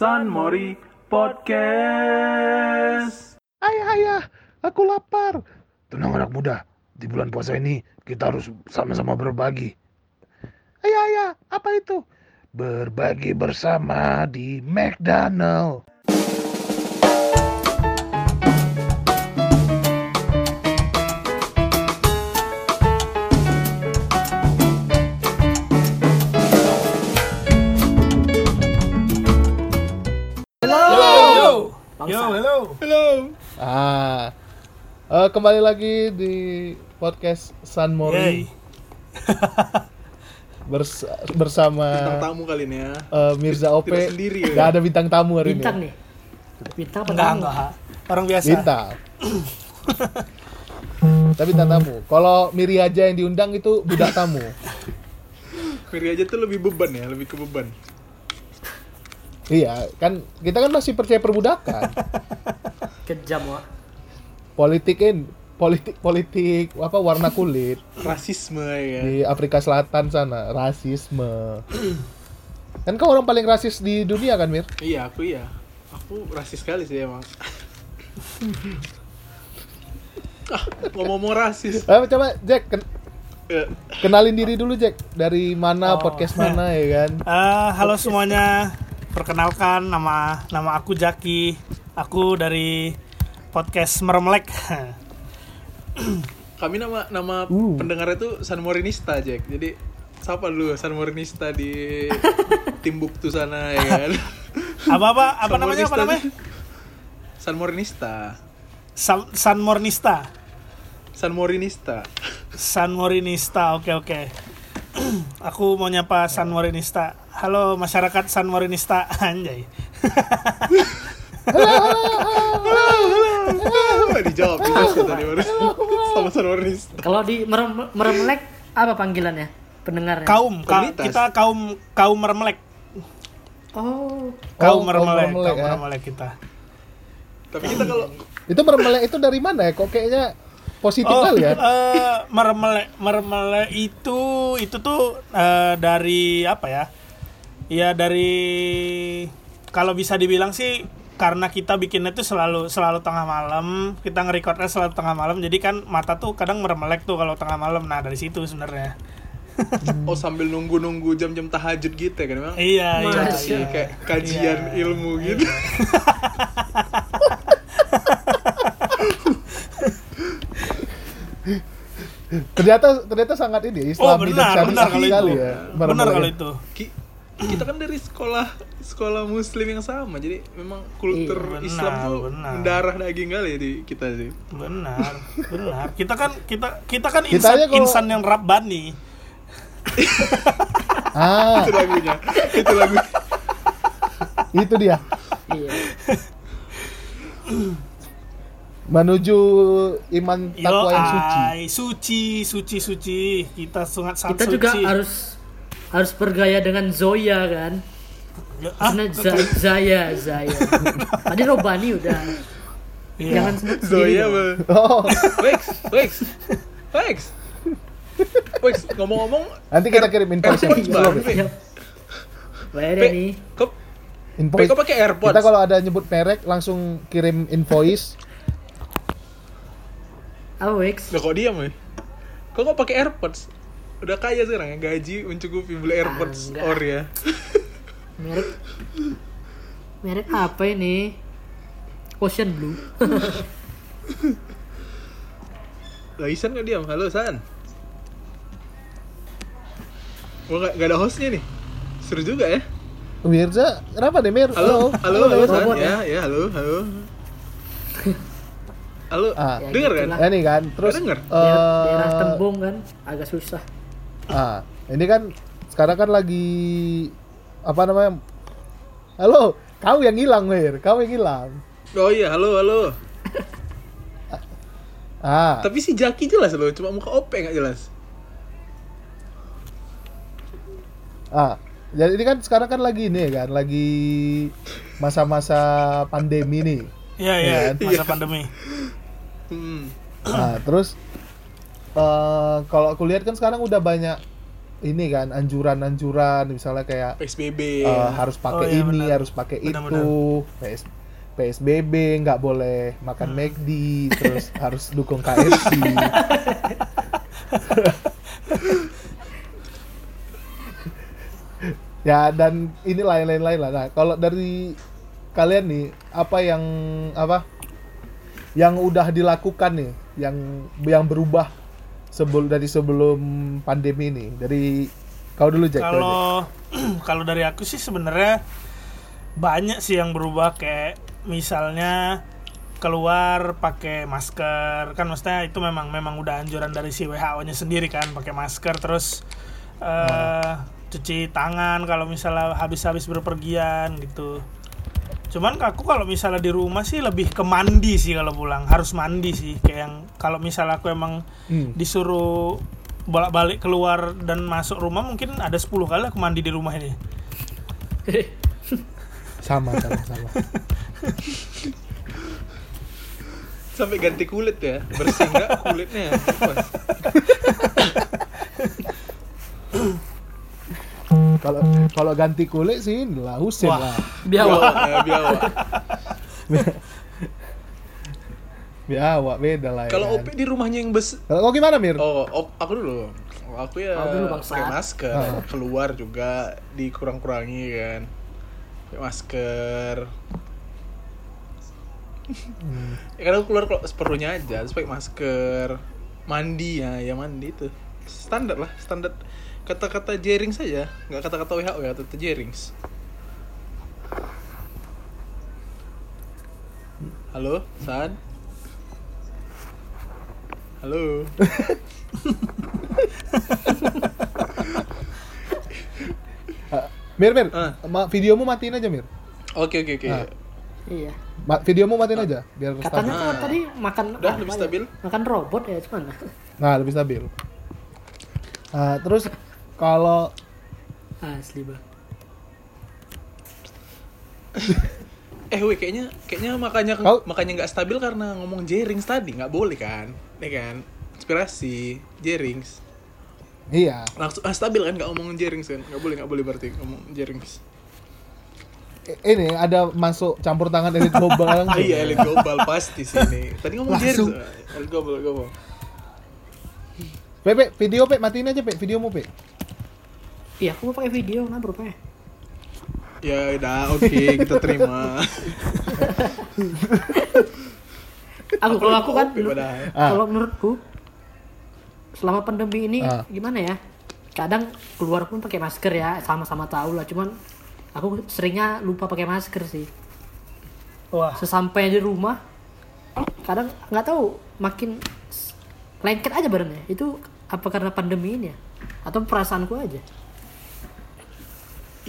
San Mori Podcast. Ayah, ayah, aku lapar. Tenang anak muda, di bulan puasa ini kita harus sama-sama berbagi. Ayah, ayah, apa itu? Berbagi bersama di McDonald. Yo, hello, hello. Ah, eh, kembali lagi di podcast San. Mori Bers- bersama Bintang tamu kali ini ya. eh, Mirza Ope. Tidak sendiri ya. Gak ada bintang tamu hari Bintang ini. nih. Bintang apa Enggak, tamu? enggak. Orang biasa. Bintang. Tapi bintang tamu. Kalau Miri aja yang diundang itu budak tamu. Miri aja tuh lebih beban ya, lebih ke beban. Iya, kan kita kan masih percaya perbudakan. Kejam wah. Politikin politik politik apa warna kulit Rasisme ya. di Afrika Selatan sana rasisme kan kau orang paling rasis di dunia kan Mir Iya, aku iya. Aku rasis sekali sih emang. ah, ngomong-ngomong rasis. Eh, coba Jack ken- Eh, kenalin diri dulu Jack dari mana Oh. podcast mana ya kan Eh, halo semuanya. Perkenalkan nama nama aku Jaki. Aku dari podcast Mermelek. kami nama nama Uh. pendengar itu San Morinista, Jack. Jadi siapa dulu San Morinista di Timbuktu sana ya kan? apa apa apa San namanya apa namanya? tuh- San Morinista. San, San Mornista. San Morinista. San Morinista. Oke oke. aku mau nyapa San Morinista. Halo masyarakat San Morinista. Anjay. Wah, dijawab, dijawab tadi baru. Sama San Morinista. Kalau di merem meremlek apa panggilannya? Pendengarnya. Kaum, ka- kita kaum kaum Mermelek. Oh, Kaum kaum Mermelek, Mermelek, kaum ya. Mermelek kita. Tapi kita kalau itu mermelek itu dari mana ya kok kayaknya positif Oh, kali ya eh, mermele mermele itu itu tuh eh, dari apa ya? Ya dari kalau bisa dibilang sih karena kita bikinnya tuh selalu selalu tengah malam, kita nge-recordnya selalu tengah malam. Jadi kan mata tuh kadang meremelek tuh kalau tengah malam. Nah, dari situ sebenarnya. oh sambil nunggu-nunggu jam-jam tahajud gitu ya kan memang. Iya, iya. Iya. kayak kajian Iya. ilmu gitu. ternyata ternyata sangat ini Oh, Islami dan benar, syariah benar kalau sekali itu. ya Benar kalau itu. Ki- kita kan dari sekolah sekolah muslim yang sama jadi memang kultur Iya, benar, Islam tuh benar. mendarah daging kali ya di kita sih Benar, benar. Kita kan kita kita kan Kita insan kalau- insan yang rabbani. ah itu lagunya itu lagu itu dia iya. Menuju iman takwa yang suci suci, suci, suci. Kita sangat sangat Kita suci. juga harus harus bergaya dengan Zoya kan. Ah, Karena Z- Zaya, Zaya. Tadi Robani udah. iya. Jangan sebut. Zoya oh Wex Wex Wex Wex ngomong-ngomong nanti kita kirim invoice. Bayar nih. kok pakai AirPods? kita kalau ada nyebut merek langsung kirim invoice Awex. Loh, kok diam ya kok kok pakai AirPods udah kaya sekarang ya gaji mencukupi beli AirPods enggak. or ya Merek Merek apa ini? Ocean Blue. lah Isan nggak diam halo San Wah, nggak nggak ada hostnya nih seru juga ya Mirza kenapa nih Mir Halo, halo, halo, San. Robot Ya, ya, halo, halo. Halo, Ah. Ya, denger gitu kan? lah. Ya nih kan, terus Denger? Daerah, eh, daerah Tembung kan agak susah. ah, ini kan sekarang kan lagi apa namanya? Halo, kau yang hilang, Mir. Kau yang hilang. Oh iya, halo, halo. Ah, Tapi si Jaki jelas loh, cuma muka OP nggak jelas. ah. Jadi ini kan sekarang kan lagi ini kan, lagi masa-masa pandemi nih. Iya, iya, Iya. masa pandemi. Hmm. Nah, terus eh kalau aku lihat kan sekarang udah banyak ini kan anjuran-anjuran misalnya kayak PSBB. eh, harus pakai Oh, iya, ini, benar. harus pakai Benar, itu, PS, PSBB nggak boleh makan McD, terus harus dukung KFC. ya dan ini lain-lain lah. Nah, kalau dari kalian nih apa yang apa yang udah dilakukan nih, yang yang berubah sebelum dari sebelum pandemi ini. Dari kau dulu Jack. Kalau kalau dari aku sih sebenarnya banyak sih yang berubah. Kayak misalnya keluar pakai masker. Kan maksudnya itu memang memang udah anjuran dari si WHO-nya sendiri kan pakai masker. Terus eh cuci tangan kalau misalnya habis-habis berpergian gitu. Cuman aku kalau misalnya di rumah sih lebih ke mandi sih kalau pulang harus mandi sih kayak yang kalau misalnya aku emang Hmm. disuruh bolak-balik keluar dan masuk rumah mungkin ada 10 kali aku mandi di rumah ini. sama sama sama. Sampai ganti kulit ya. Bersih nggak kulitnya? Kalau kalau ganti kulit sih lah Husin Wah. lah. Biawak. ya, biawak. Biawak beda lah. ya Kalau kan. Opi di rumahnya yang bes Kalau kau gimana Mir? Oh, op- aku dulu. Aku ya Kau dulu, pakai masker, Ah. keluar juga dikurang-kurangi kan. Pakai masker. Hmm. ya kadang keluar kalau seperlunya aja, terus pakai masker. Mandi ya, ya mandi itu. Standar lah, standar kata-kata jering saja, nggak kata-kata WHO ya, kata jerings. Halo, San? Halo. Mir Mir, Ah. ma- videomu matiin aja Mir. Oke oke oke. Ah. Iya. Ma- videomu matiin aja biar Katanya stabil. tuh tadi makan Udah, lebih ya? stabil. Makan robot ya cuman. Nah, lebih stabil. Nah, terus kalau Asli bang. Eh weh kayaknya kayaknya makanya Kau- makanya nggak stabil karena ngomong jerings tadi nggak boleh kan, ya kan? Inspirasi jerings iya, langsung ah, stabil kan nggak ngomong jerings kan nggak boleh nggak boleh berarti ngomong jerings. ini ada masuk campur tangan elit global Ah langsung. iya elit global pasti sini. Tadi ngomong Langsung. jerings. Elit global global. Pe, Pe, video Pe, matiin aja Pe, videomu Pe. Iya, aku mau pakai video nah bro Pak. Ya udah oke kita terima. Aku kalau aku kan. Ah. kalau menurutku selama pandemi ini Ah. gimana ya? Kadang keluar pun pakai masker ya, sama-sama tahu lah. Cuman aku seringnya lupa pakai masker sih. Wah, Sesampai di rumah, kadang nggak tahu makin lengket aja badannya. Itu apa karena pandemi ini ya? Atau perasaanku aja?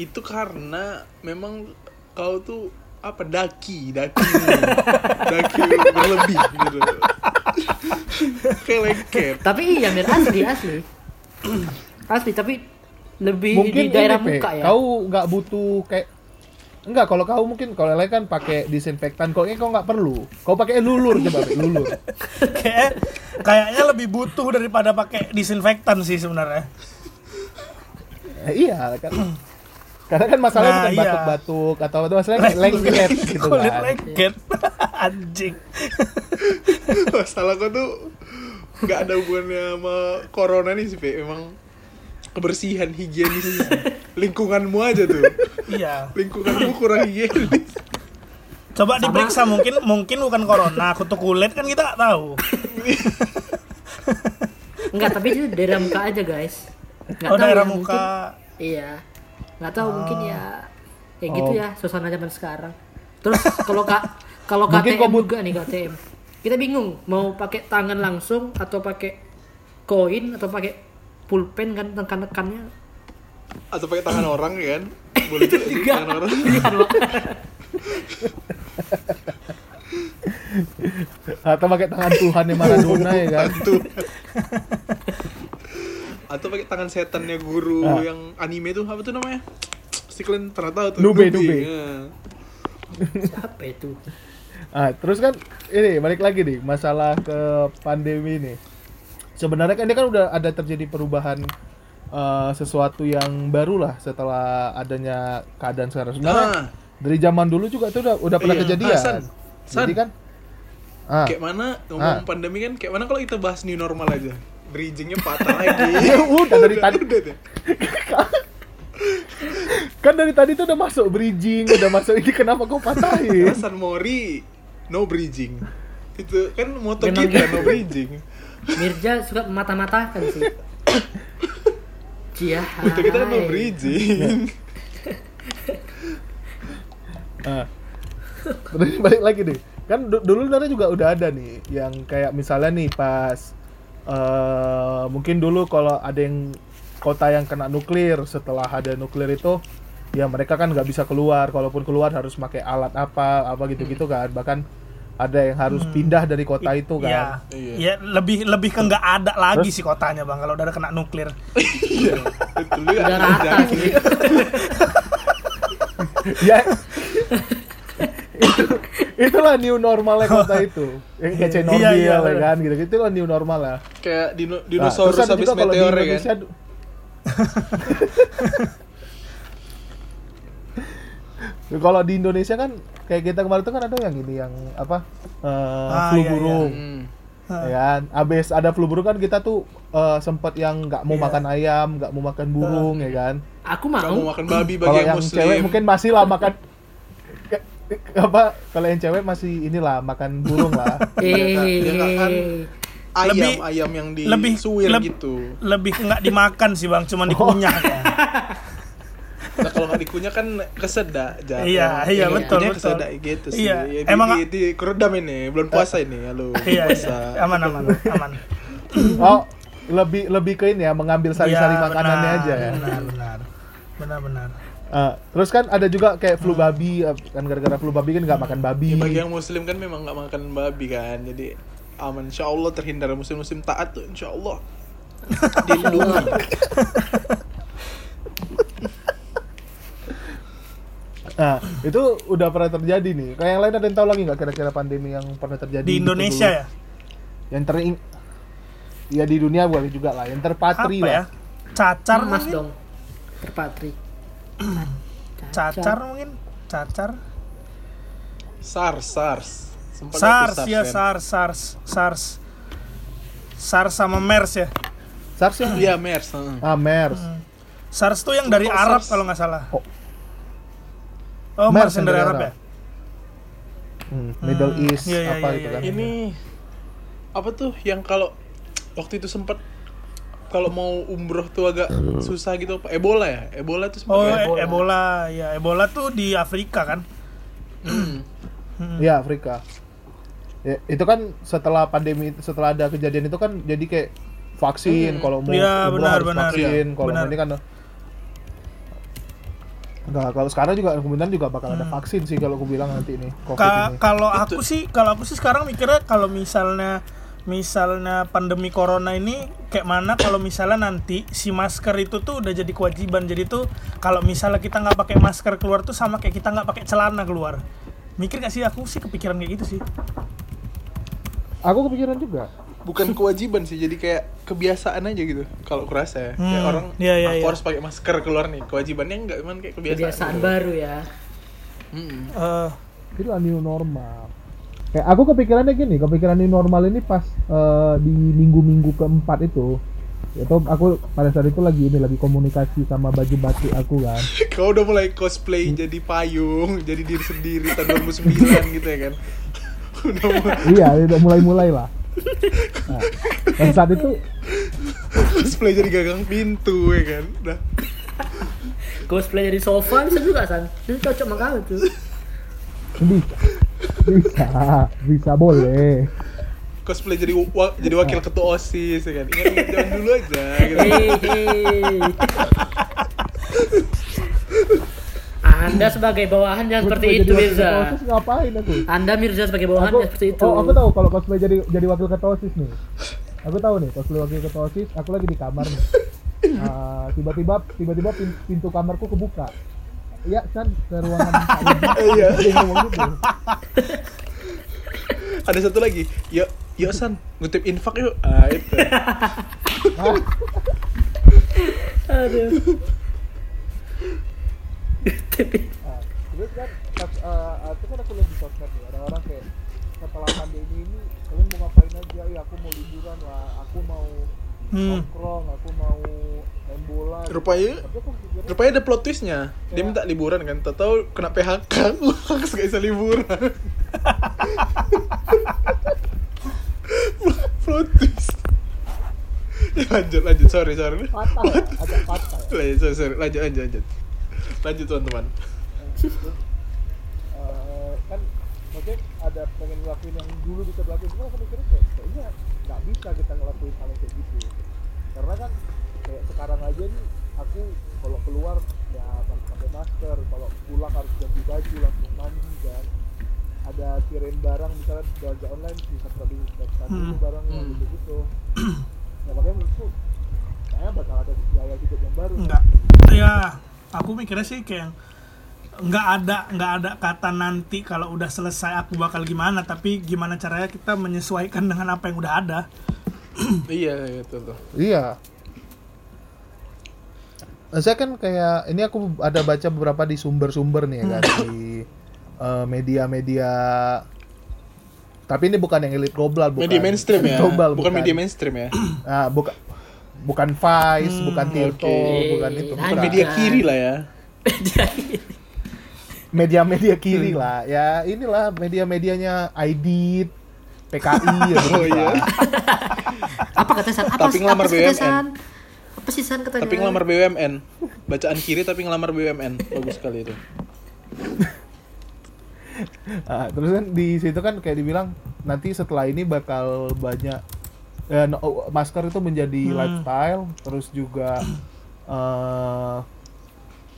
Itu karena memang kau tuh apa daki daki daki berlebih gitu. Kayak lengket. Tapi iya, Mir, asli asli. asli, tapi lebih Mungkin di daerah ini muka ya. kau nggak butuh kayak Enggak, kalau kau mungkin kalau lain kan pakai disinfektan, kok kau nggak perlu. Kau pakai lulur coba, lulur. kayak kayaknya lebih butuh daripada pakai disinfektan sih sebenarnya. Eh, iya kan. Karena kan masalahnya Nah, bukan iya. batuk-batuk atau itu masalahnya lengket gitu Kulit kan. lengket. Anjing. Masalah kau tuh nggak ada hubungannya sama corona nih sih, Pe. Emang kebersihan higienis lingkunganmu aja tuh. Iya. Lingkunganmu kurang higienis. Coba diperiksa mungkin mungkin bukan corona, kutu kulit kan kita nggak tahu. Enggak, tapi itu daerah muka aja, guys. Nggak Oh tahu daerah ya, muka. mungkin- iya. Nggak tahu mungkin ya ya gitu Oh. ya suasana zaman sekarang. Terus kalau kak kalau Mungkin KTM but- juga nih KTM. Kita bingung mau pakai tangan langsung atau pakai koin atau pakai pulpen kan tekan-tekannya. Atau pakai tangan orang kan? Boleh juga sih, tangan orang. Kan, Pak? Atau pakai tangan Tuhan yang Maradona ya kan. Tuh. Atau pakai tangan setannya guru Ah. yang anime tuh apa tuh namanya? Pasti kalian pernah tahu tuh. Nube, Nube. Ya. Siapa itu? Ah, terus kan ini balik lagi nih masalah ke pandemi ini. Sebenarnya kan ini kan udah ada terjadi perubahan eh, sesuatu yang baru lah setelah adanya keadaan sekarang. Sebenarnya Nah, dari zaman dulu juga tuh udah udah pernah Iya. kejadian. Ah, San. San. Jadi kan ah, kayak mana ngomong Ah. pandemi kan kayak mana kalau kita bahas new normal aja bridgingnya patah lagi udah dari tadi udah deh. kan dari tadi tuh udah masuk bridging, udah masuk ini kenapa kau patahin? Hasan Mori no bridging itu kan moto Memang kita gitu. no bridging Mirja suka memata-matakan sih. Cia. moto kita kan no bridging Ah. Terus balik lagi nih. Kan du- dulu sebenarnya juga udah ada nih yang kayak misalnya nih pas eh mungkin dulu kalau ada yang kota yang kena nuklir setelah ada nuklir itu ya mereka kan nggak bisa keluar kalaupun keluar harus pakai alat apa apa gitu-gitu kan bahkan ada yang harus pindah dari kota itu Iya. kan Iya. Ya, lebih lebih ke nggak ada lagi Terus? sih kotanya bang kalau udah kena nuklir. iya Udah rata sih. ya itu itulah new normalnya kota itu yang kayak Chernobyl Iya, iya, ya bener. kan gitu itulah new normal ya kayak dino, Nah, dinosaurus ada habis meteor ya kan kalau di Indonesia kan kayak kita kemarin tuh kan ada yang ini yang apa eh, Ah, flu iya, iya. burung Hmm. ya kan abis ada flu burung kan kita tuh eh, sempet yang nggak mau Iya. makan ayam nggak mau makan burung ya kan Aku mau mau. makan babi bagi kalau yang yang muslim cewek mungkin masih lah makan apa kalau yang cewek masih inilah makan burung lah Eh. Dia nggak kan ayam Lebih- ayam yang di lebih- suwir leb- gitu Lebih nggak dimakan sih bang, cuman dikunyah. kan. nah kalau nggak dikunyah kan kesedak jatuh Iya, iya, betul, Dikunyah betul. kesedak gitu sih Iya, Ya, di, emang- di, di keredam ini bulan puasa ini halo Iya, puasa iya. Aman, aman, aman. oh lebih lebih ke ini ya mengambil sari-sari Iya, makanannya benar, aja ya Benar, benar. Benar, benar. Ah, terus kan ada juga kayak flu babi eh, kan gara-gara flu babi kan nggak makan babi Ya, bagi yang muslim kan memang nggak makan babi kan jadi aman insya Allah terhindar muslim-muslim taat tuh insya Allah dilindungi Nah, itu udah pernah terjadi nih. Kayak yang lain ada yang tahu lagi nggak kira-kira pandemi yang pernah terjadi Di gitu Indonesia dulu? ya? Yang ter Ya di dunia boleh juga lah, yang terpatri Apa ya? lah. Cacar Mas dong. Terpatri. Cacar mungkin? Cacar? SARS SARS Sempat SARS, ya kan? SARS, SARS, SARS. SARS sama MERS ya? SARS ya? iya MERS. Ah, MERS. SARS tuh yang dari Kok Arab kalau nggak salah. Oh. Oh, MERS MERS yang dari Arab ya? Hmm, Middle Hmm, East iya, iya, apa iya, gitu iya, kan. iya. ini apa tuh yang kalau waktu itu sempat kalau mau umroh tuh agak susah gitu apa Ebola ya Ebola tuh Oh, ya? e- Ebola. ya Ebola tuh di Afrika kan? Hmm. Hmm. Iya, Afrika. Ya, itu kan setelah pandemi setelah ada kejadian itu kan jadi kayak vaksin Hmm. kalau mau Iya, umroh benar, harus benar. vaksin Iya, kalau benar. ini kan Enggak, kalau sekarang juga kemungkinan juga bakal ada Hmm. vaksin sih kalau aku bilang nanti ini COVID Ka- ini. kalau aku sih kalau aku sih sekarang mikirnya kalau misalnya misalnya pandemi corona ini kayak mana kalau misalnya nanti si masker itu tuh udah jadi kewajiban jadi tuh kalau misalnya kita nggak pakai masker keluar tuh sama kayak kita nggak pakai celana keluar mikir gak sih aku sih kepikiran kayak gitu sih Aku kepikiran juga. bukan kewajiban sih jadi kayak kebiasaan aja gitu kalau kurasa ya kayak Hmm, orang iya, iya, aku iya. harus pakai masker keluar nih kewajibannya enggak cuman kayak kebiasaan, Kebiasaan gitu. baru ya. Hmm. Eh, Itulah new normal. Kayak aku kepikirannya gini, kepikiran new normal ini pas eh, di minggu-minggu keempat itu. Itu aku pada saat itu lagi ini lagi komunikasi sama baju batik aku kan. kau udah mulai cosplay jadi payung jadi diri sendiri tahun 2009 gitu ya kan udah mulai iya, udah mulai-mulai lah. Nah, pada saat itu cosplay jadi gagang pintu ya kan udah Cosplay dari sofa bisa juga san. Itu cocok sama kamu tuh. bisa, bisa, bisa boleh. cosplay jadi wa- jadi wakil ketua osis ya kan ingat zaman dulu aja gitu. Anda sebagai bawahan yang seperti itu Mirza. OSIS ngapain aku? Anda Mirza sebagai bawahan Aku, yang seperti itu. oh, aku tahu kalau cosplay jadi jadi wakil ketua OSIS nih. Aku tahu nih, cosplay wakil ketua OSIS, aku lagi di kamar nih. Ah, tiba-tiba tiba-tiba pin- pintu kamarku kebuka. Iya, San, ke ruangan. Iya. Dia ngomong gitu. ada satu lagi yuk yuk san ngutip infak yuk ah itu Aduh. Nah, terus kan pas, eh, itu kan aku lihat di sosmed nih orang-orang kayak setelah pandemi ini kalian mau ngapain aja ya aku mau liburan lah aku mau Hmm. nongkrong aku mau main bola gitu. Rupanya pikirnya Rupanya ada plot twistnya. Dia Ya. minta liburan kan Tak tahu kena PHK Langsung gak bisa liburan. Plot twist. Ya, lanjut lanjut. Sorry sorry. Patah ya agak patah ya. Lanjut, sorry, sorry. lanjut lanjut lanjut. Lanjut teman-teman. Eh, kan maksudnya ada pengen ngelakuin yang dulu bisa dilakuin cuma aku mikirnya kayak kayaknya nggak bisa kita ngelakuin hal yang kayak gitu karena kan kayak sekarang aja nih aku kalau keluar ya harus pakai masker kalau pulang harus ganti baju langsung mandi kan ada kirim barang misalnya belanja online bisa perlu dulu Hmm. barangnya Hmm. gitu gitu ya makanya menurutku kayaknya bakal ada gaya hidup yang baru Enggak. Ya, aku mikirnya sih kayak nggak ada nggak ada kata nanti kalau udah selesai aku bakal gimana tapi gimana caranya kita menyesuaikan dengan apa yang udah ada Iya gitu tuh Iya. Nah, saya kan kayak ini aku ada baca beberapa di sumber-sumber nih ya kan di eh, media-media. Tapi ini bukan yang elit global bukan. Media mainstream ya? Global Bukan media mainstream ya? Ah, bukan bukan Vice bukan Tirto oke. bukan itu. Bukan bukan. media kiri lah ya. Media-media kiri lah ya. Inilah media-medianya Aidit PKI ya Oh iya lah. Apa kata San? Apa, Tapi sih- ngelamar apa BUMN. San? Apa sih San katanya? Tapi ngelamar BUMN Bacaan kiri tapi ngelamar BUMN Bagus sekali itu Ah, terus kan di situ kan kayak dibilang nanti setelah ini bakal banyak eh, no- oh, masker itu menjadi Hmm. lifestyle terus juga eh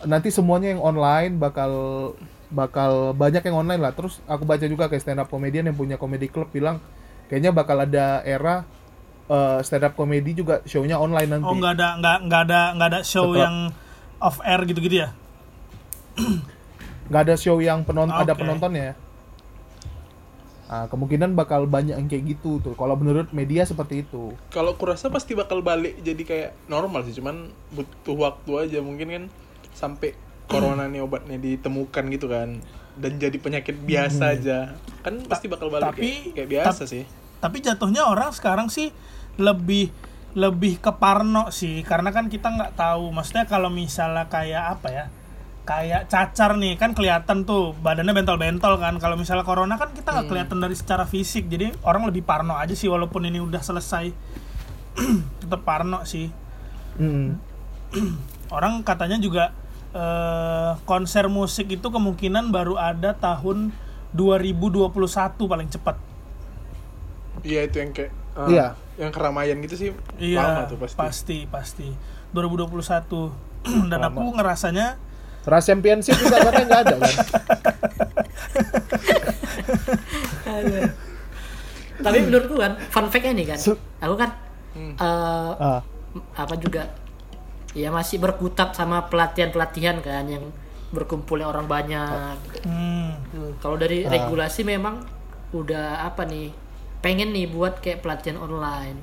nanti semuanya yang online bakal bakal banyak yang online lah. Terus aku baca juga kayak stand up comedian yang punya comedy club bilang kayaknya bakal ada era eh, stand up comedy juga show-nya online nanti. Oh nggak ada nggak nggak ada nggak ada show Setelah- yang off air gitu-gitu ya? Nggak ada show yang penonton ada Oke. penontonnya. Nah, kemungkinan bakal banyak yang kayak gitu tuh. Kalau menurut media seperti itu. Kalau kurasa pasti bakal balik jadi kayak normal sih Cuman butuh waktu aja Mungkin kan sampai corona nih obatnya ditemukan gitu kan. Dan jadi penyakit biasa aja. Kan pasti bakal balik tapi- kayak, kayak biasa sih. tapi jatuhnya orang sekarang sih lebih lebih ke parno sih. Karena kan kita nggak tahu. Maksudnya kalau misalnya kayak apa ya? Kayak cacar nih kan kelihatan tuh. Badannya bentol-bentol kan. Kalau misalnya corona kan kita nggak kelihatan dari secara fisik. Jadi orang lebih parno aja sih walaupun ini udah selesai. Tetap parno sih. Hmm. orang katanya juga eh, konser musik itu kemungkinan baru ada tahun 2021 paling cepat iya itu yang kayak ah, Iya. yang keramaian gitu sih Iya, lama tuh pasti, pasti, pasti. 2021. Dan aku ngerasanya Ras Championship juga katanya nggak ada kan Tapi menurutku kan, fun fact nih kan, aku kan Hmm. eh, ah. apa juga ya masih berkutat sama pelatihan-pelatihan kan yang berkumpulnya orang banyak. hmm, Hmm, kalau dari regulasi memang udah apa nih pengen nih buat kayak pelatihan online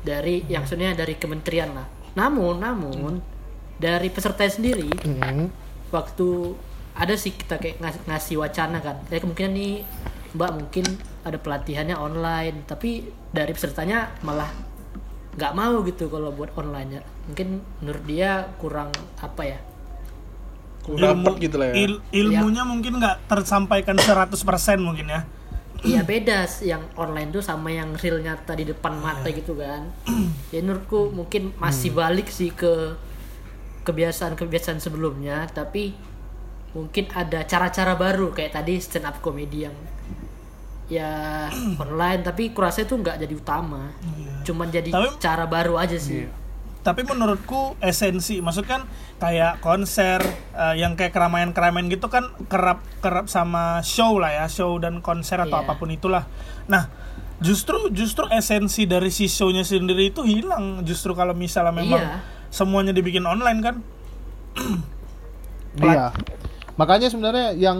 dari yang sebenarnya dari kementerian lah. Namun namun dari peserta sendiri Hmm. waktu ada sih kita kayak ngas- ngasih wacana kan kayak kemungkinan nih mbak mungkin ada pelatihannya online tapi dari pesertanya malah nggak mau gitu kalau buat online ya mungkin menurut dia kurang apa ya Kurang dapet gitu lah ya il- ilmunya mungkin nggak tersampaikan 100% mungkin ya. Iya beda yang online tuh sama yang real nyata di depan mata gitu kan. Ya menurutku mungkin masih balik sih ke kebiasaan-kebiasaan sebelumnya, tapi mungkin ada cara-cara baru kayak tadi stand up comedy yang ya online tapi kurasa itu nggak jadi utama. Cuman jadi Tapi- cara baru aja sih. Tapi menurutku esensi, maksud kan kayak konser eh, yang kayak keramaian-keramaian gitu kan kerap kerap sama show lah ya, show dan konser atau Iya. apa pun itulah. Nah, justru justru esensi dari si show-nya sendiri itu hilang justru kalau misalnya memang Iya. semuanya dibikin online kan. Iya. Makanya sebenarnya yang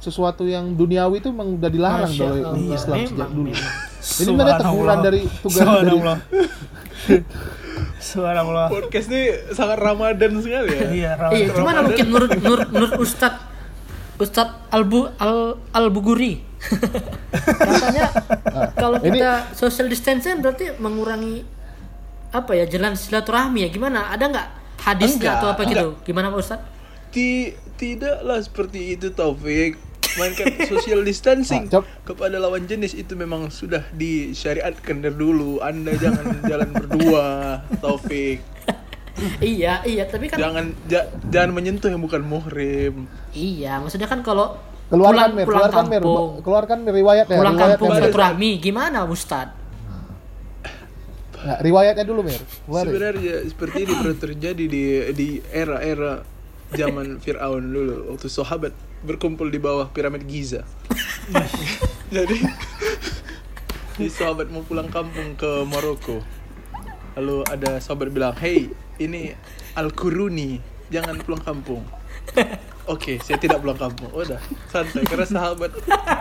sesuatu yang duniawi itu memang udah dilarang Allah. Islam sejak dulu. Ini sebenarnya teguran dari tugas dari Subhanallah. Subhanallah. Podcast ini sangat Ramadan sekali ya. Iya, Ram. Iya, gimana mungkin menurut menurut, menurut Ustad Ustad Albu Al Albuguri. Katanya kalau ini- kita social distancing berarti mengurangi apa ya jalan silaturahmi ya gimana? Ada nggak hadisnya Enggak, atau apa gitu? Gimana Pak Ustad? Ti- tidaklah seperti itu Taufik. Mainkan social distancing Ah, Cop. kepada lawan jenis itu memang sudah disyariatkan dari dulu. Anda jangan jalan berdua, Taufik. iya, iya, tapi kan Jangan ja- jangan menyentuh yang bukan muhrim. iya, maksudnya kan kalau Keluarkan pulang, Mir, pulang keluarkan Mir, kampung, keluarkan riwayatnya, pulang riwayatnya. kampung Mir. silaturahmi gimana Ustad? Nah, riwayatnya dulu Mir. Keluarin. Sebenarnya seperti ini pernah terjadi di di era-era zaman Fir'aun dulu waktu sahabat berkumpul di bawah piramid Giza. Jadi si sahabat mau pulang kampung ke Maroko. Lalu ada sahabat bilang, "Hey, ini Al-Quruni, jangan pulang kampung." Oke, saya tidak pulang kampung. Udah, santai karena sahabat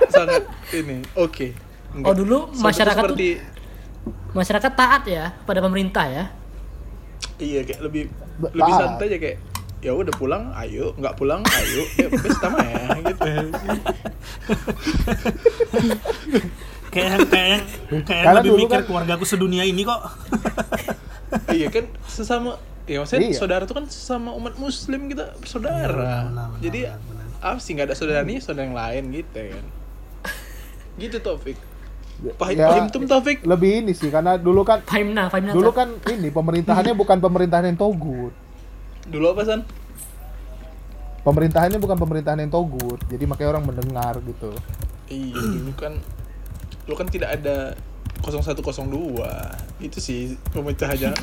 sangat ini. Oke. Oh, dulu Sahabat masyarakat tuh- seperti Masyarakat taat ya pada pemerintah ya. Iya kayak lebih lebih santai aja kayak ya udah pulang ayo nggak pulang ayo ya pesta mah ya gitu Kayak kayak kayak Karena lebih dulu mikir kan- keluargaku sedunia ini kok. iya kan sesama ya maksudnya Iya. saudara tuh kan sesama umat muslim kita bersaudara Iya, benar, benar, jadi benar, apa sih nggak ada saudara nih saudara yang lain gitu ya kan gitu Taufik pahim Ya, pahim tum Taufik Lebih ini sih karena dulu kan Fahimna, Fahimna. dulu kan ini pemerintahannya bukan pemerintahan yang togut. Dulu apa san Pemerintahannya bukan pemerintahan yang togut. Jadi makanya orang mendengar gitu. iya dulu kan dulu kan tidak ada 0102 itu sih pemecahannya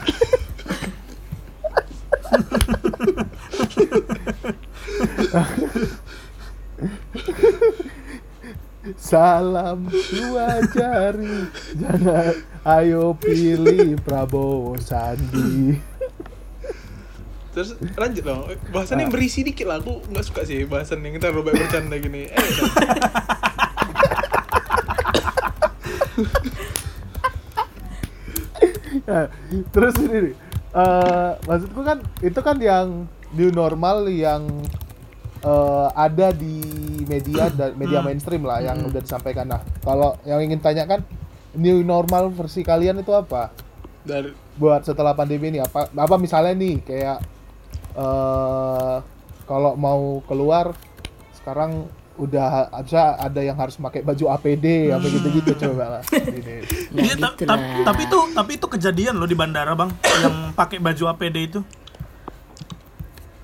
Salam dua jari, jangan ayo pilih Prabowo Sandi. Terus lanjut dong, bahasan yang berisi dikit lah, aku nggak suka sih bahasan yang kita robek bercanda gini. Eh, San. Nah, terus ini nih, eh, maksudku kan itu kan yang new normal yang eh, ada di media dan media mainstream lah yang udah disampaikan. Nah, kalau yang ingin tanyakan new normal versi kalian itu apa? Dari buat setelah pandemi ini apa apa misalnya nih kayak eh kalau mau keluar sekarang udah bisa ada yang harus pakai baju APD apa gitu-gitu coba lah ini Ya, ta- gitu ta- lah. tapi itu tapi itu kejadian loh di bandara, Bang, yang pakai baju APD itu.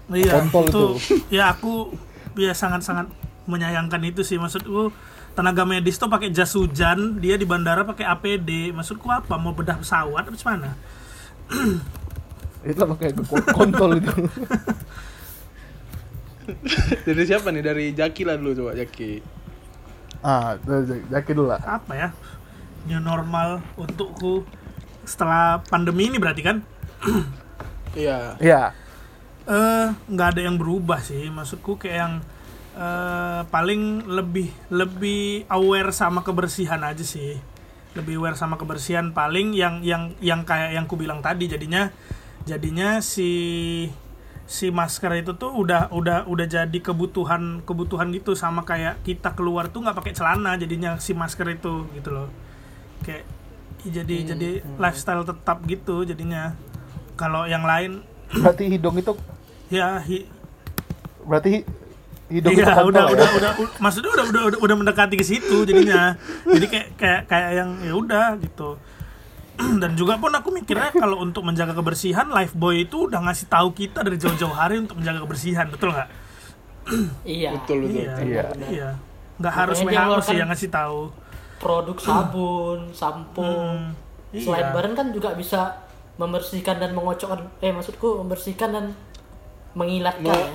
Iya, Kontol itu, ya aku ya sangat-sangat menyayangkan itu sih maksudku tenaga medis tuh pakai jas hujan, dia di bandara pakai APD. Maksudku apa? Mau bedah pesawat apa mana? itu pakai ko- kontol itu dari siapa nih? Dari Jaki lah dulu coba Jaki. ah dari- Jaki dulu lah Apa ya? New normal untukku setelah pandemi ini berarti kan? Iya. iya eh nggak ada yang berubah sih maksudku kayak yang eh paling lebih lebih aware sama kebersihan aja sih lebih aware sama kebersihan paling yang yang yang kayak yang ku bilang tadi jadinya jadinya si si masker itu tuh udah udah udah jadi kebutuhan kebutuhan gitu sama kayak kita keluar tuh nggak pakai celana jadinya si masker itu gitu loh kayak jadi jadi lifestyle tetap gitu jadinya kalau yang lain berarti hidung itu ya hi- berarti hi- hidung itu Iya, kontol udah, ya? udah, udah, u- maksudnya udah, udah, udah mendekati ke situ jadinya. Jadi kayak, kayak, kayak yang ya udah gitu. Dan juga pun aku mikirnya kalau untuk menjaga kebersihan, Lifebuoy itu udah ngasih tahu kita dari jauh-jauh hari untuk menjaga kebersihan, betul nggak? Iya. Betul betul. Iya, Iya. iya. Nggak harus WHO sih yang ngasih tahu. Produk sabun, sampo. Hmm, Selain iya. barang kan juga bisa membersihkan dan mengocokkan eh maksudku membersihkan dan mengilatkan Mau- ya.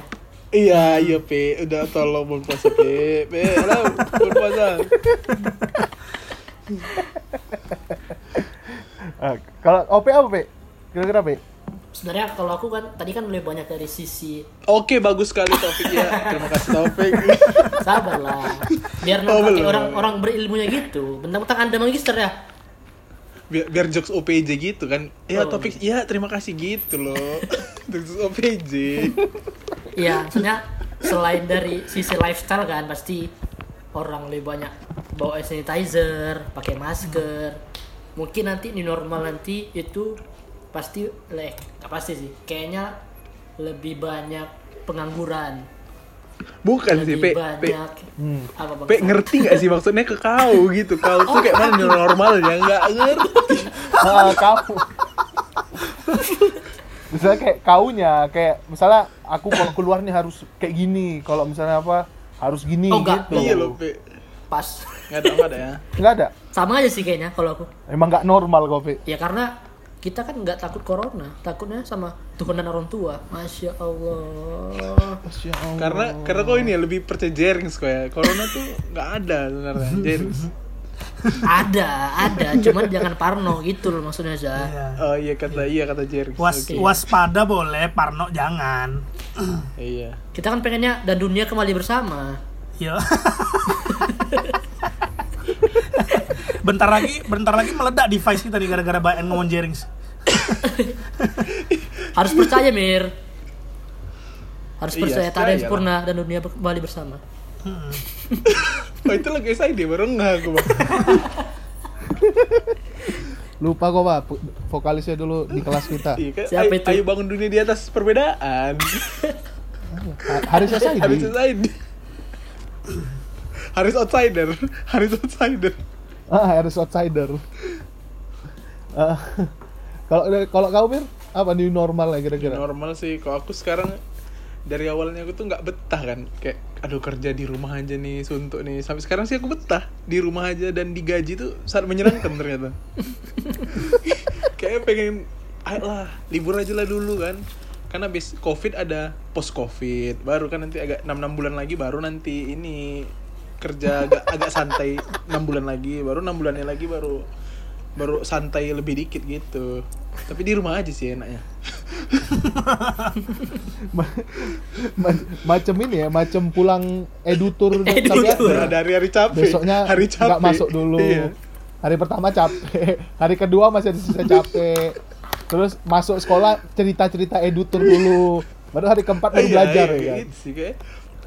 Iya, iya, Pe. Udah tolong bulan puasa, Pe. Pe, halo, bulan puasa. Ah, kalau OP apa Pe? kira-kira Pe? Sebenarnya kalau aku kan tadi kan lebih banyak dari sisi Oke, bagus sekali Taufik ya. Terima kasih Taufik. sabar lah. Biar Oh, nanti orang-orang berilmunya gitu. Bentang-bentang Anda magister ya. biar, biar jokes OPJ gitu kan ya Oh. topik ya terima kasih gitu loh jokes OPJ Iya, maksudnya selain dari sisi lifestyle kan pasti orang lebih banyak bawa sanitizer, pakai masker. Mungkin nanti di normal nanti itu pasti leh, nggak pasti sih. Kayaknya lebih banyak pengangguran. bukan sih Lebih pe pe banyak apa bang? pe ngerti gak sih maksudnya ke kau gitu kau tuh kayak mana new normalnya nggak ngerti Ah, kamu misalnya kayak kaunya kayak misalnya aku kalau keluar nih harus kayak gini kalau misalnya apa harus gini Oh, enggak. gitu iya loh pe Pas. nggak ada nggak ada ya nggak ada Sama aja sih kayaknya kalau aku. emang nggak normal kok Pi. Ya karena kita kan nggak takut corona, takutnya sama Tuhan dan orang tua. Masya Allah. Masya Allah. karena karena kau ini ya lebih percaya Jerings kok ya corona tuh nggak ada sebenarnya Jerings ada, ada, cuman jangan parno gitu loh maksudnya za. Iya. oh iya kata iya kata Jerings Was, Oke. waspada boleh, parno jangan. iya Kita kan pengennya dan dunia kembali bersama. Yo. bentar lagi, bentar lagi meledak device kita nih gara-gara Bayan ngomong Jerings. Harus percaya Mir. Harus Iya, percaya tak ada yang percaya sempurna dan dunia kembali bersama. oh itu lagi SID baru nggak aku lupa kok pak vokalisnya dulu di kelas kita Iya Siapa ayo, itu? ayo bangun dunia di atas perbedaan Ha- Haris Haris SID outsider Haris outsider. Haris outsider. Ah Haris outsider. Ah, kalau kalau kau Mir apa new normal ya kira-kira? Normal sih. Kalau aku sekarang dari awalnya aku tuh nggak betah kan. Kayak aduh kerja di rumah aja nih suntuk nih. Sampai sekarang sih aku betah. Di rumah aja dan digaji tuh sangat menyenangkan ternyata. Kayak pengen ayolah libur aja lah dulu kan karena bis covid ada post covid baru kan nanti agak 6 6 bulan lagi baru nanti ini kerja agak agak santai 6 bulan lagi baru enam bulannya lagi baru baru santai lebih dikit gitu. Tapi di rumah aja sih enaknya. Ma- ma- macem ini ya macem pulang edutur Nah, dari hari capek. Besoknya hari capek. nggak masuk dulu. Iya. hari pertama capek hari kedua masih ada sisa capek terus masuk sekolah cerita cerita edutur dulu. Baru hari keempat baru Iya, belajar iya, ya kan? gitu sih kayak.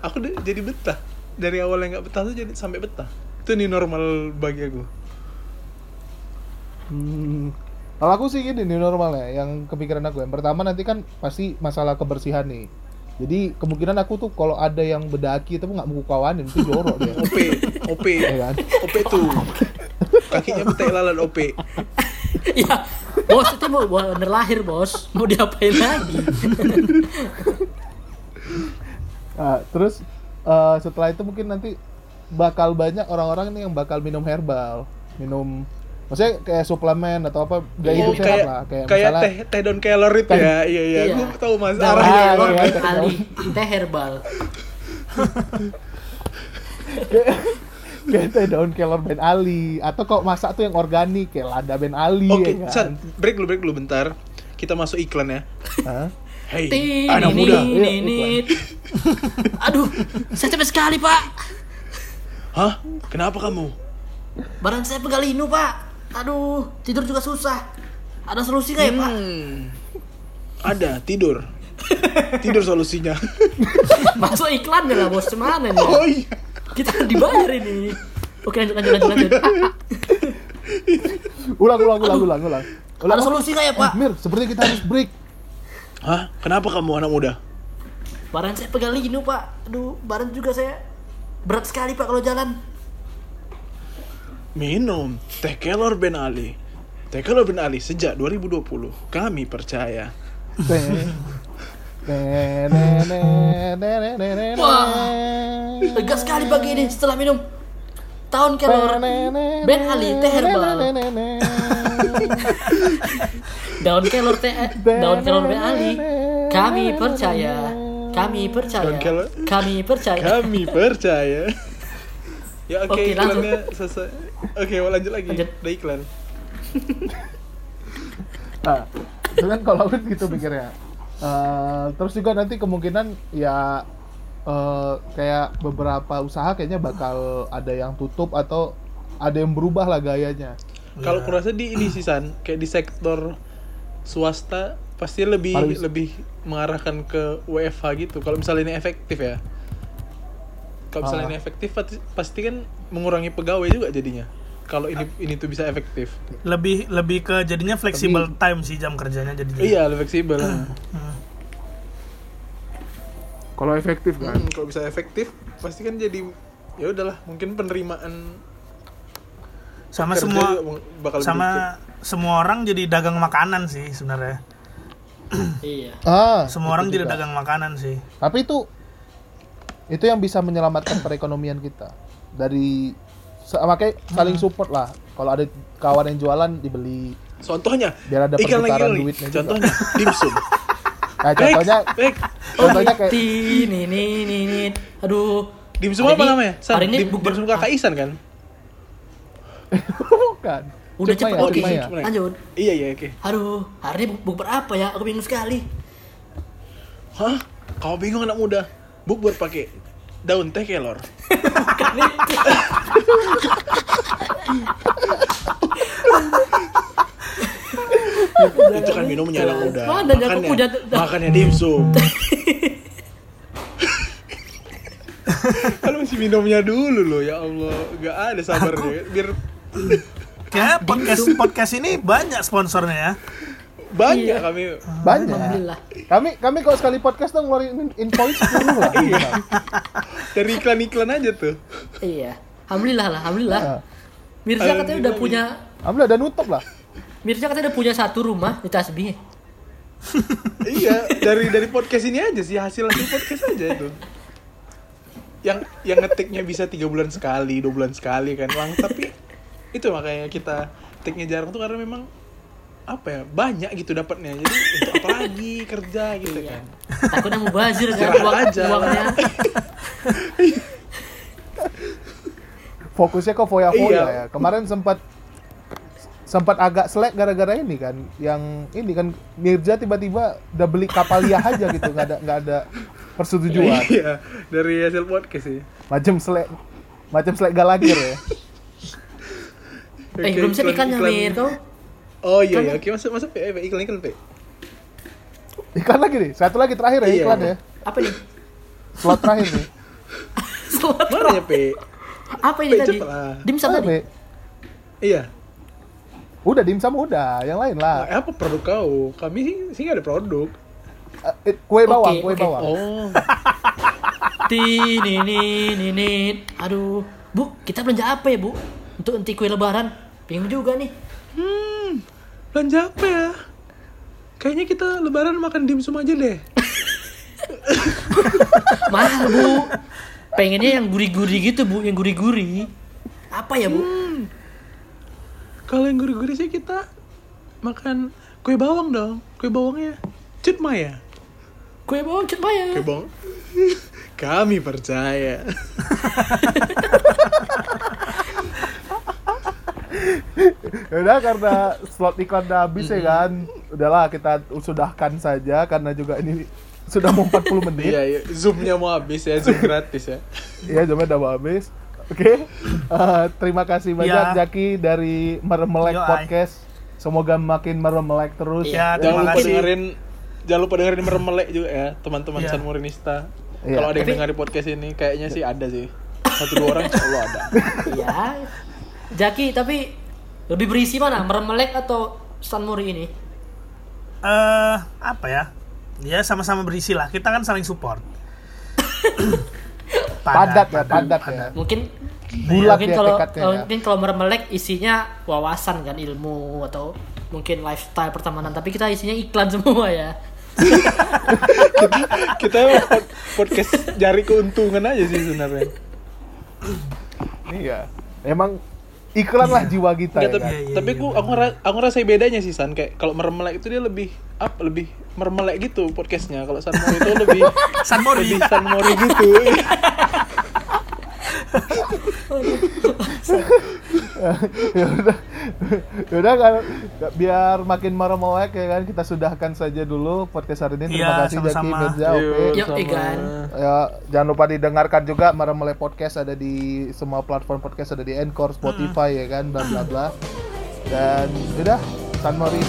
Aku jadi betah. Dari awal yang nggak betah tuh jadi sampai betah. Itu nih normal bagi aku. Hmm. Kalau aku sih gini nih normal ya, yang kepikiran aku yang pertama nanti kan pasti masalah kebersihan nih. Jadi kemungkinan aku tuh kalau ada yang bedaki itu nggak mau kawanin itu jorok dia. OP OP Ya kan? OP tuh. Kakinya betek lalat OP ya, bos itu mau bener lahir bos, mau diapain lagi? Nah, terus eh, setelah itu mungkin nanti bakal banyak orang-orang nih yang bakal minum herbal, minum maksudnya kayak suplemen atau apa gaya Oh, hidup sehat kayak lah kayak, kayak misalnya teh teh down kelor itu Teh- ya iya iya Iya. aku tahu mas Dan arahnya Ah, iya. Ali teh herbal. kayak teh daun kelor Ben Ali atau kok masak tuh yang organik kayak lada Ben Ali oke ya San kan. break dulu break dulu bentar kita masuk iklan ya? Hei anak ini, muda Iya, ini. Aduh, saya capek sekali pak. hah kenapa kamu Badan saya pegal linu pak. Aduh, tidur juga susah. Ada solusi nggak ya pak? Hmm, ada tidur tidur solusinya Masuk iklan lah bos, cuman nih? oh iya Kita dibayar ini. Oke lanjut lanjut lanjut lanjut. ulang ulang ulang ulang ulang ulang Ada solusi nggak ya pak? Eh, Mir seperti kita harus break hah kenapa kamu anak muda Badan saya pegal linu pak. Aduh, badan juga saya berat sekali pak kalau jalan. Minum teh kelor Ben Ali. Teh kelor Ben Ali sejak 2020. Kami percaya. Wah, lega sekali pagi ini setelah minum tahun kelor Ben Ali teh herbal. Daun kelor teh daun kelor Ben Ali. Kami percaya. Kami percaya. Kami percaya. Kami percaya. ya oke Oke, lanjut. iklannya selesai. Oke, mau lanjut lagi. Lanjut. Udah iklan. Nah, itu kan kalau aku gitu pikirnya. Eh, terus juga nanti kemungkinan ya eh, kayak beberapa usaha kayaknya bakal ada yang tutup atau ada yang berubah lah gayanya. Kalau Ya. kurasa di ini sih San, kayak di sektor swasta pasti lebih Pariwis- lebih mengarahkan ke WFH gitu. Kalau misalnya ini efektif ya. Kalau misalnya Ah. ini efektif pasti, pasti kan mengurangi pegawai juga jadinya. Kalau ini ini tuh bisa efektif. lebih lebih ke jadinya flexible time sih jam kerjanya jadinya Iya, lebih fleksibel. Kalau efektif kan. Hmm, kalau bisa efektif pasti kan jadi ya udahlah mungkin penerimaan sama semua bakal dikit. sama semua orang jadi dagang makanan sih sebenarnya Iya. Ah, semua orang jadi juga. dagang makanan sih Tapi itu itu yang bisa menyelamatkan perekonomian kita dari makanya saling support lah. Kalau ada kawan yang jualan dibeli. Contohnya, Biar ada lagi perputaran kali. duitnya juga. Contohnya, dimsum. Nah, contohnya Baik, contohnya kayak nih, nih, nih. Aduh. dimsum apa ini- namanya? San, hari ini dim, dimsum kakak Isan kan? bukan. Udah cepet, oke. Cuk Maya. Lanjut. Iya, iya, oke. Aduh, hari ini buk bukber apa ya? Aku bingung sekali. Hah? Kau bingung anak muda? Bukber pakai daun teh kelor. Itu kan minumnya anak muda. Aku Makannya, punya- makannya dimsum. Kalau masih minumnya dulu loh, ya Allah, nggak ada sabarnya. Biar kayak podcast podcast ini banyak sponsornya ya banyak Iya. kami. Banyak. Alhamdulillah. Kami kami kalau sekali podcast tuh ngeluarin invoice 10 lah. Iya. Dari iklan-iklan aja tuh. Iya. Alhamdulillah lah, alhamdulillah. Nah, Mirza katanya udah Alhamdulillah, punya Alhamdulillah dan nutup lah. Mirza katanya udah punya satu rumah di Tasbih. iya, dari dari podcast ini aja sih hasil hasil podcast aja itu. Yang yang ngetiknya bisa tiga bulan sekali, dua bulan sekali kan, lang. Tapi itu makanya kita tiknya jarang tuh karena memang apa ya banyak gitu dapatnya jadi untuk apa lagi kerja gitu kan Takutnya mau bazir kan uang, aja. uangnya. Fokusnya ke foya-foya Iya. ya. Kemarin sempat sempat agak selek gara-gara ini kan yang ini kan Mirza tiba-tiba udah beli kapal liah aja gitu nggak ada nggak ada persetujuan iya dari hasil podcast sih macam selek macam selek galagir ya Eh, belum siap iklan- ikannya, Mir. Kau oh iya Kan- iya oke masuk masuk Pe. Eh, iklan iklan Pe. iklan lagi nih satu lagi terakhir ya Iya. iklan ya apa nih? slot terakhir nih mana ya Pe? apa ini Pe, tadi? Dimsum tadi. Be? iya udah dimsum udah yang lain lah Nah, apa produk kau kami sih sih nggak ada produk Eh, eh, kue bawang Oke, kue oke. bawang oh Ti, nih, nih, nih, nih. Aduh, Bu, kita belanja apa ya, Bu? Untuk nanti kue lebaran. Bingung juga nih. Hmm, belanja apa ya? Kayaknya kita lebaran makan dimsum aja deh. Mahal, Bu. Pengennya yang gurih-gurih gitu, Bu, yang gurih-gurih. Apa ya, Bu? Kalau yang gurih-gurih sih kita makan kue bawang dong. Kue bawangnya cut maya. Kue bawang cut maya. Kue bawang. Kami percaya. Udah karena slot iklan udah habis ya kan. Udahlah kita sudahkan saja karena juga ini sudah mau 40 menit. Iya, iya. Zoomnya mau habis ya, zoom gratis ya. Iya, jamnya udah mau habis. Oke. Eh, terima kasih banyak Ya. Jaki dari Meremelek Yo, ai. Podcast. Semoga makin meremelek terus. ya Jangan terima lupa kasih dengerin jangan lupa dengerin meremelek juga ya, teman-teman Iya. San Murinista. Iya. Kalau ada yang dengerin podcast ini, kayaknya sih ada sih. Satu dua orang selalu ada. Iya. Jaki, tapi lebih berisi mana? Meremelek atau Sanmori ini? eh apa ya ya sama-sama berisi lah kita kan saling support Padat ya, padat ya. Mungkin Bulat mungkin ya kalau ya. mungkin kalau meremelek isinya wawasan kan ilmu atau mungkin lifestyle pertemanan tapi kita isinya iklan semua ya Kita pod- podcast cari keuntungan aja sih sebenarnya. Iya. Emang iklan lah jiwa kita ya tapi, kan. Iya, iya, tapi iya, aku aku ngera- aku ngerasain bedanya sih San kayak kalau meremelek itu dia lebih apa lebih meremelek gitu podcastnya kalau San Mori itu lebih San Mori. lebih San Mori gitu ya udah. Ya udah kan biar makin meremelek ya kan kita sudahkan saja dulu podcast hari ini. Terima Iya, kasih Jaki. Mirza Yuk, oke ya jangan lupa didengarkan juga meremelek podcast ada di semua platform podcast ada di Anchor Spotify ya kan bla bla bla. Dan udah San Mori.